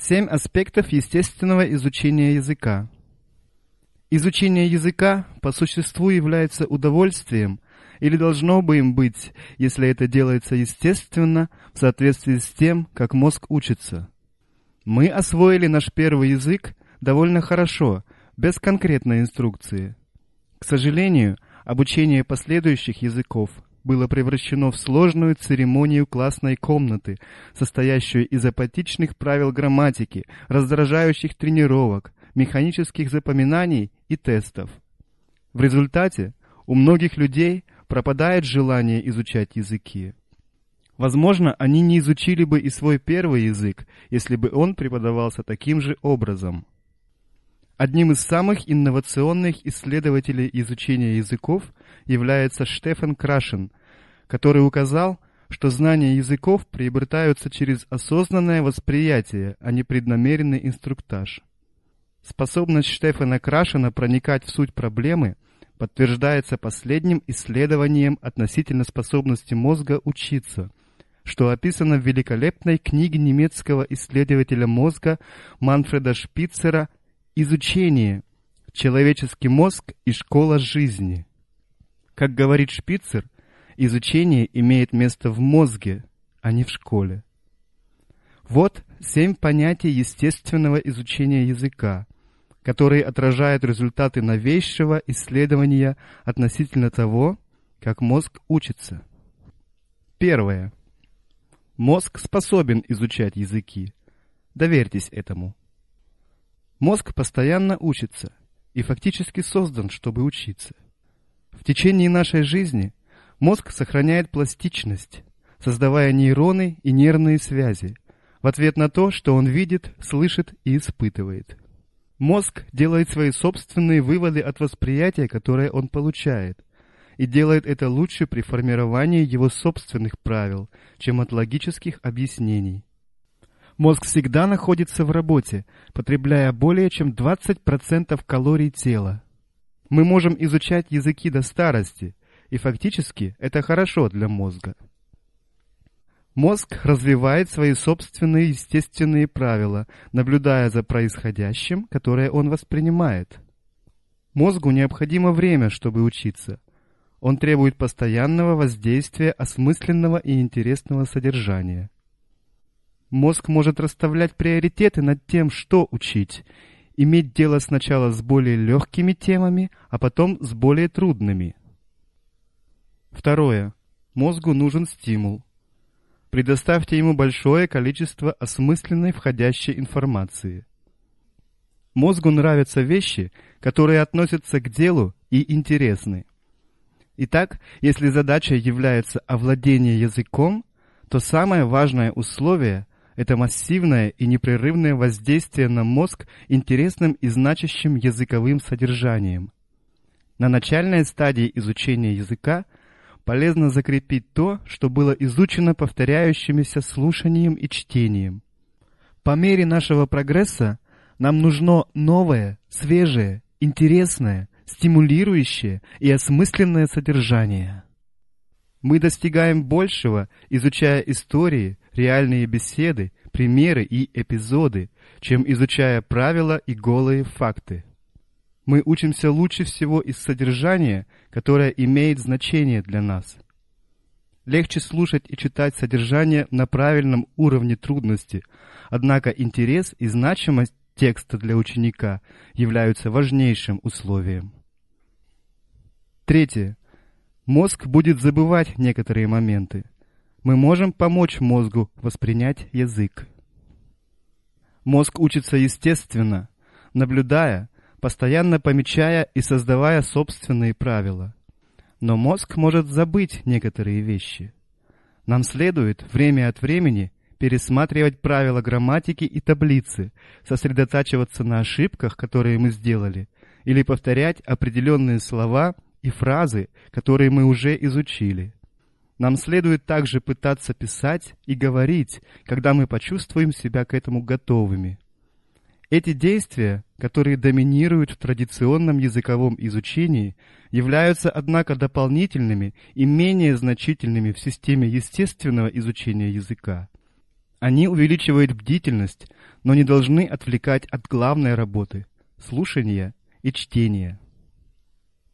Семь аспектов естественного изучения языка. Изучение языка по существу является удовольствием или должно бы им быть, если это делается естественно, в соответствии с тем, как мозг учится. Мы освоили наш первый язык довольно хорошо, без конкретной инструкции. К сожалению, обучение последующих языков было превращено в сложную церемонию классной комнаты, состоящую из апатичных правил грамматики, раздражающих тренировок, механических запоминаний и тестов. В результате у многих людей пропадает желание изучать языки. Возможно, они не изучили бы и свой первый язык, если бы он преподавался таким же образом. Одним из самых инновационных исследователей изучения языков является Штефан Крашен, который указал, что знания языков приобретаются через осознанное восприятие, а не преднамеренный инструктаж. Способность Штефана Крашена проникать в суть проблемы подтверждается последним исследованием относительно способности мозга учиться, что описано в великолепной книге немецкого исследователя мозга Манфреда Шпицера «Изучение. Человеческий мозг и школа жизни». Как говорит Шпицер, изучение имеет место в мозге, а не в школе. Вот семь понятий естественного изучения языка, которые отражают результаты новейшего исследования относительно того, как мозг учится. Первое. Мозг способен изучать языки. Доверьтесь этому. Мозг постоянно учится и фактически создан, чтобы учиться. В течение нашей жизни мозг сохраняет пластичность, создавая нейроны и нервные связи в ответ на то, что он видит, слышит и испытывает. Мозг делает свои собственные выводы от восприятия, которое он получает, и делает это лучше при формировании его собственных правил, чем от логических объяснений. Мозг всегда находится в работе, потребляя более чем 20% калорий тела. Мы можем изучать языки до старости, и фактически это хорошо для мозга. Мозг развивает свои собственные естественные правила, наблюдая за происходящим, которое он воспринимает. Мозгу необходимо время, чтобы учиться. Он требует постоянного воздействия осмысленного и интересного содержания. Мозг может расставлять приоритеты над тем, что учить, иметь дело сначала с более легкими темами, а потом с более трудными. Второе. Мозгу нужен стимул. Предоставьте ему большое количество осмысленной входящей информации. Мозгу нравятся вещи, которые относятся к делу и интересны. Итак, если задача является овладение языком, то самое важное условие – это массивное и непрерывное воздействие на мозг интересным и значащим языковым содержанием. На начальной стадии изучения языка – полезно закрепить то, что было изучено повторяющимися слушанием и чтением. По мере нашего прогресса нам нужно новое, свежее, интересное, стимулирующее и осмысленное содержание. Мы достигаем большего, изучая истории, реальные беседы, примеры и эпизоды, чем изучая правила и голые факты. Мы учимся лучше всего из содержания, которое имеет значение для нас. Легче слушать и читать содержание на правильном уровне трудности, однако интерес и значимость текста для ученика являются важнейшим условием. Третье. Мозг будет забывать некоторые моменты. Мы можем помочь мозгу воспринять язык. Мозг учится естественно, наблюдая, постоянно помечая и создавая собственные правила. Но мозг может забыть некоторые вещи. Нам следует время от времени пересматривать правила грамматики и таблицы, сосредотачиваться на ошибках, которые мы сделали, или повторять определенные слова и фразы, которые мы уже изучили. Нам следует также пытаться писать и говорить, когда мы почувствуем себя к этому готовыми. Эти действия, которые доминируют в традиционном языковом изучении, являются, однако, дополнительными и менее значительными в системе естественного изучения языка. Они увеличивают бдительность, но не должны отвлекать от главной работы – слушания и чтения.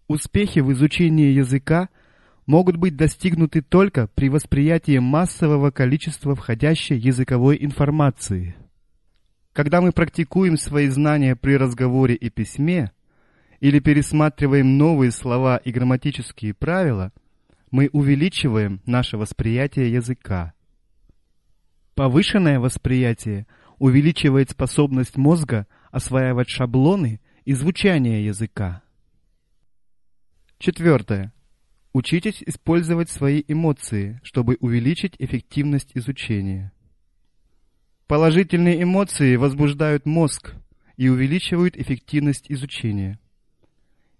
Успехи в изучении языка могут быть достигнуты только при восприятии массового количества входящей языковой информации. Когда мы практикуем свои знания при разговоре и письме или пересматриваем новые слова и грамматические правила, мы увеличиваем наше восприятие языка. Повышенное восприятие увеличивает способность мозга осваивать шаблоны и звучание языка. Четвертое. Учитесь использовать свои эмоции, чтобы увеличить эффективность изучения. Положительные эмоции возбуждают мозг и увеличивают эффективность изучения.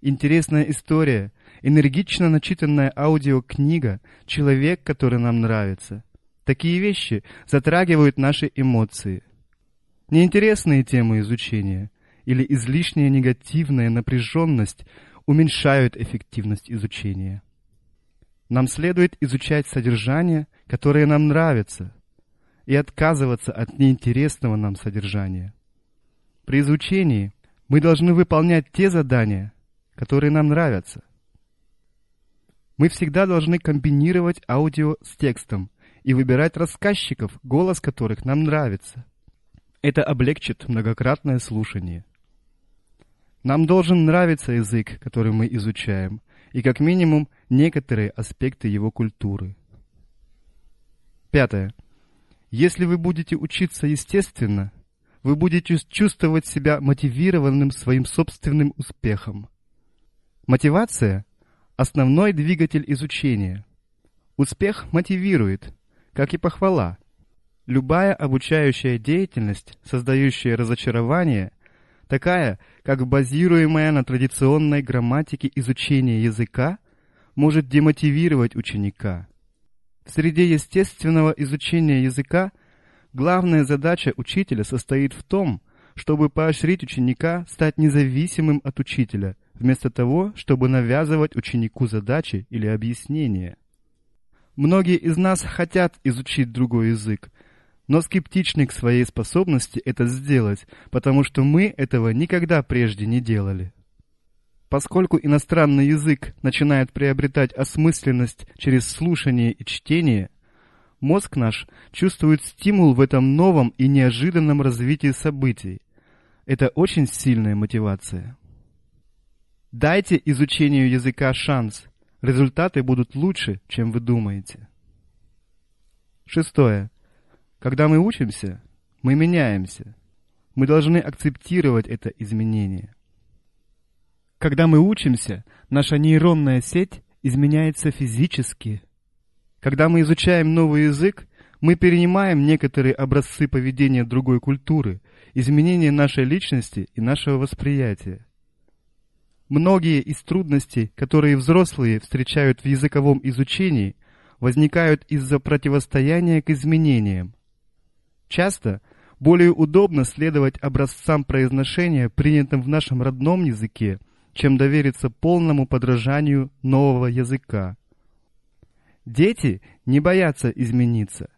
Интересная история, энергично начитанная аудиокнига, человек, который нам нравится – Такие вещи затрагивают наши эмоции. Неинтересные темы изучения или излишняя негативная напряженность уменьшают эффективность изучения. Нам следует изучать содержание, которое нам нравится, и отказываться от неинтересного нам содержания. При изучении мы должны выполнять те задания, которые нам нравятся. Мы всегда должны комбинировать аудио с текстом и выбирать рассказчиков, голос которых нам нравится. Это облегчит многократное слушание. Нам должен нравиться язык, который мы изучаем, и как минимум некоторые аспекты его культуры. Пятое. Если вы будете учиться естественно, вы будете чувствовать себя мотивированным своим собственным успехом. Мотивация – основной двигатель изучения. Успех мотивирует, как и похвала. Любая обучающая деятельность, создающая разочарование, такая, как базируемая на традиционной грамматике изучение языка, может демотивировать ученика. В среде естественного изучения языка главная задача учителя состоит в том, чтобы поощрить ученика стать независимым от учителя, вместо того, чтобы навязывать ученику задачи или объяснения. Многие из нас хотят изучить другой язык, но скептичны к своей способности это сделать, потому что мы этого никогда прежде не делали. Поскольку иностранный язык начинает приобретать осмысленность через слушание и чтение, мозг наш чувствует стимул в этом новом и неожиданном развитии событий. Это очень сильная мотивация. Дайте изучению языка шанс – результаты будут лучше, чем вы думаете. Шестое. Когда мы учимся, мы меняемся. Мы должны акцептировать это изменение. Когда мы учимся, наша нейронная сеть изменяется физически. Когда мы изучаем новый язык, мы перенимаем некоторые образцы поведения другой культуры, изменения нашей личности и нашего восприятия. Многие из трудностей, которые взрослые встречают в языковом изучении, возникают из-за противостояния к изменениям. Часто более удобно следовать образцам произношения, принятым в нашем родном языке, чем довериться полному подражанию нового языка. Дети не боятся измениться.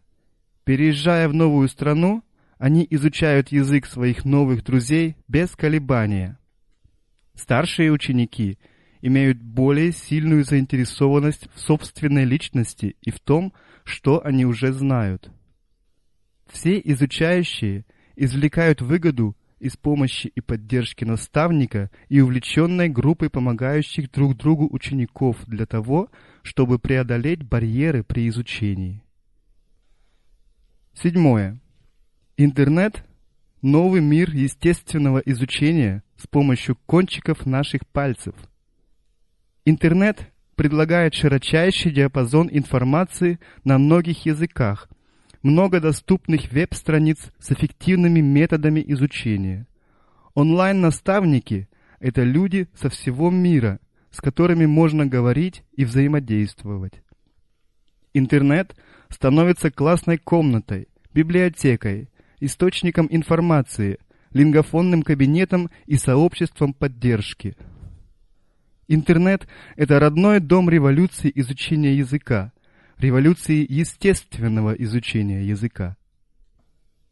Переезжая в новую страну, они изучают язык своих новых друзей без колебания. Старшие ученики имеют более сильную заинтересованность в собственной личности и в том, что они уже знают. Все изучающие извлекают выгоду из помощи и поддержки наставника и увлеченной группы помогающих друг другу учеников для того, чтобы преодолеть барьеры при изучении. Седьмое. Интернет – новый мир естественного изучения – с помощью кончиков наших пальцев. Интернет предлагает широчайший диапазон информации на многих языках, много доступных веб-страниц с эффективными методами изучения. Онлайн-наставники – это люди со всего мира, с которыми можно говорить и взаимодействовать. Интернет становится классной комнатой, библиотекой, источником информации, лингофонным кабинетом и сообществом поддержки. Интернет – это родной дом революции изучения языка, революции естественного изучения языка.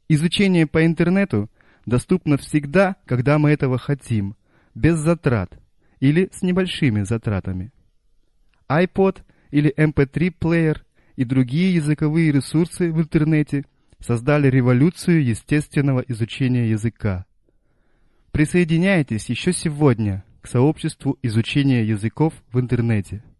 Изучение по интернету доступно всегда, когда мы этого хотим, без затрат или с небольшими затратами. iPod или MP3-плеер и другие языковые ресурсы в интернете создали революцию естественного изучения языка. Присоединяйтесь еще сегодня к сообществу изучения языков в интернете –